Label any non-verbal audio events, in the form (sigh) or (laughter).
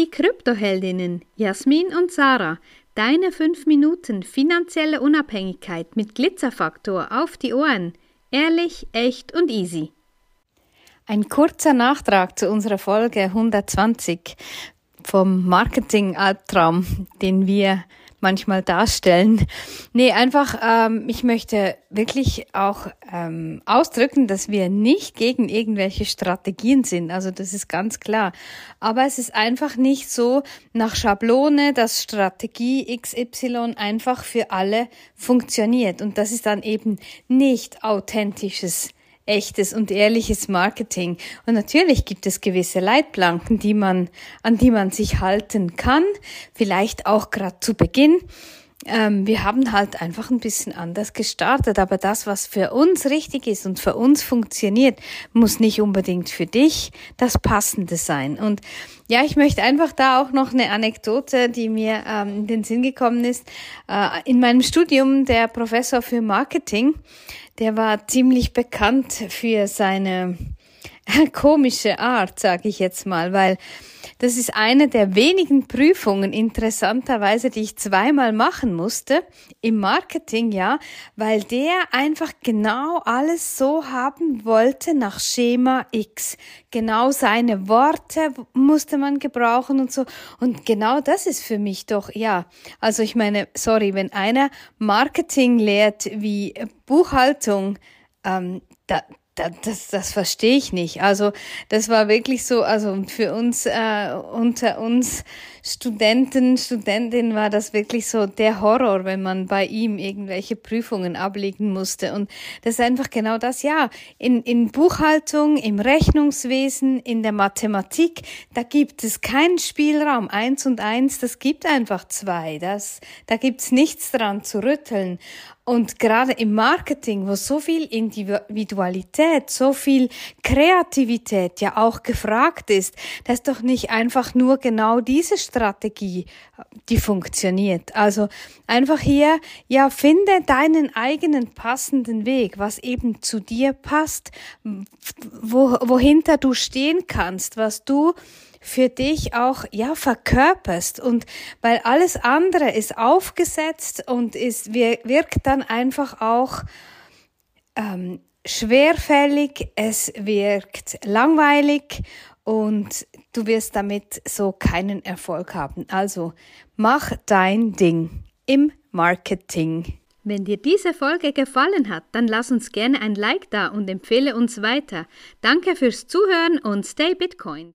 Die Kryptoheldinnen Jasmin und Sarah, deine 5 Minuten finanzielle Unabhängigkeit mit Glitzerfaktor auf die Ohren. Ehrlich, echt und easy. Ein kurzer Nachtrag zu unserer Folge 120 vom Marketing-Albtraum, den wir manchmal darstellen. Nee, einfach, ähm, ich möchte wirklich auch ähm, ausdrücken, dass wir nicht gegen irgendwelche Strategien sind. Also das ist ganz klar. Aber es ist einfach nicht so nach Schablone, dass Strategie XY einfach für alle funktioniert. Und das ist dann eben nicht authentisches echtes und ehrliches Marketing. Und natürlich gibt es gewisse Leitplanken, die man, an die man sich halten kann, vielleicht auch gerade zu Beginn. Ähm, wir haben halt einfach ein bisschen anders gestartet, aber das, was für uns richtig ist und für uns funktioniert, muss nicht unbedingt für dich das Passende sein. Und ja, ich möchte einfach da auch noch eine Anekdote, die mir ähm, in den Sinn gekommen ist. Äh, in meinem Studium, der Professor für Marketing, der war ziemlich bekannt für seine (laughs) komische Art, sage ich jetzt mal, weil das ist eine der wenigen Prüfungen, interessanterweise, die ich zweimal machen musste im Marketing, ja, weil der einfach genau alles so haben wollte nach Schema X. Genau seine Worte musste man gebrauchen und so. Und genau das ist für mich doch, ja, also ich meine, sorry, wenn einer Marketing lehrt wie Buchhaltung, ähm, da, das, das verstehe ich nicht. Also das war wirklich so, also für uns äh, unter uns Studenten, Studentinnen war das wirklich so der Horror, wenn man bei ihm irgendwelche Prüfungen ablegen musste. Und das ist einfach genau das, ja, in, in Buchhaltung, im Rechnungswesen, in der Mathematik, da gibt es keinen Spielraum. Eins und eins, das gibt einfach zwei. Das, da gibt's nichts dran zu rütteln. Und gerade im Marketing, wo so viel Individualität, so viel Kreativität ja auch gefragt ist, das ist doch nicht einfach nur genau diese Strategie, die funktioniert. Also einfach hier, ja, finde deinen eigenen passenden Weg, was eben zu dir passt, wo, wohinter du stehen kannst, was du für dich auch ja verkörperst und weil alles andere ist aufgesetzt und ist wirkt dann einfach auch ähm, schwerfällig, es wirkt langweilig und du wirst damit so keinen Erfolg haben. Also mach dein Ding im Marketing. Wenn dir diese Folge gefallen hat, dann lass uns gerne ein Like da und empfehle uns weiter. Danke fürs Zuhören und stay Bitcoin.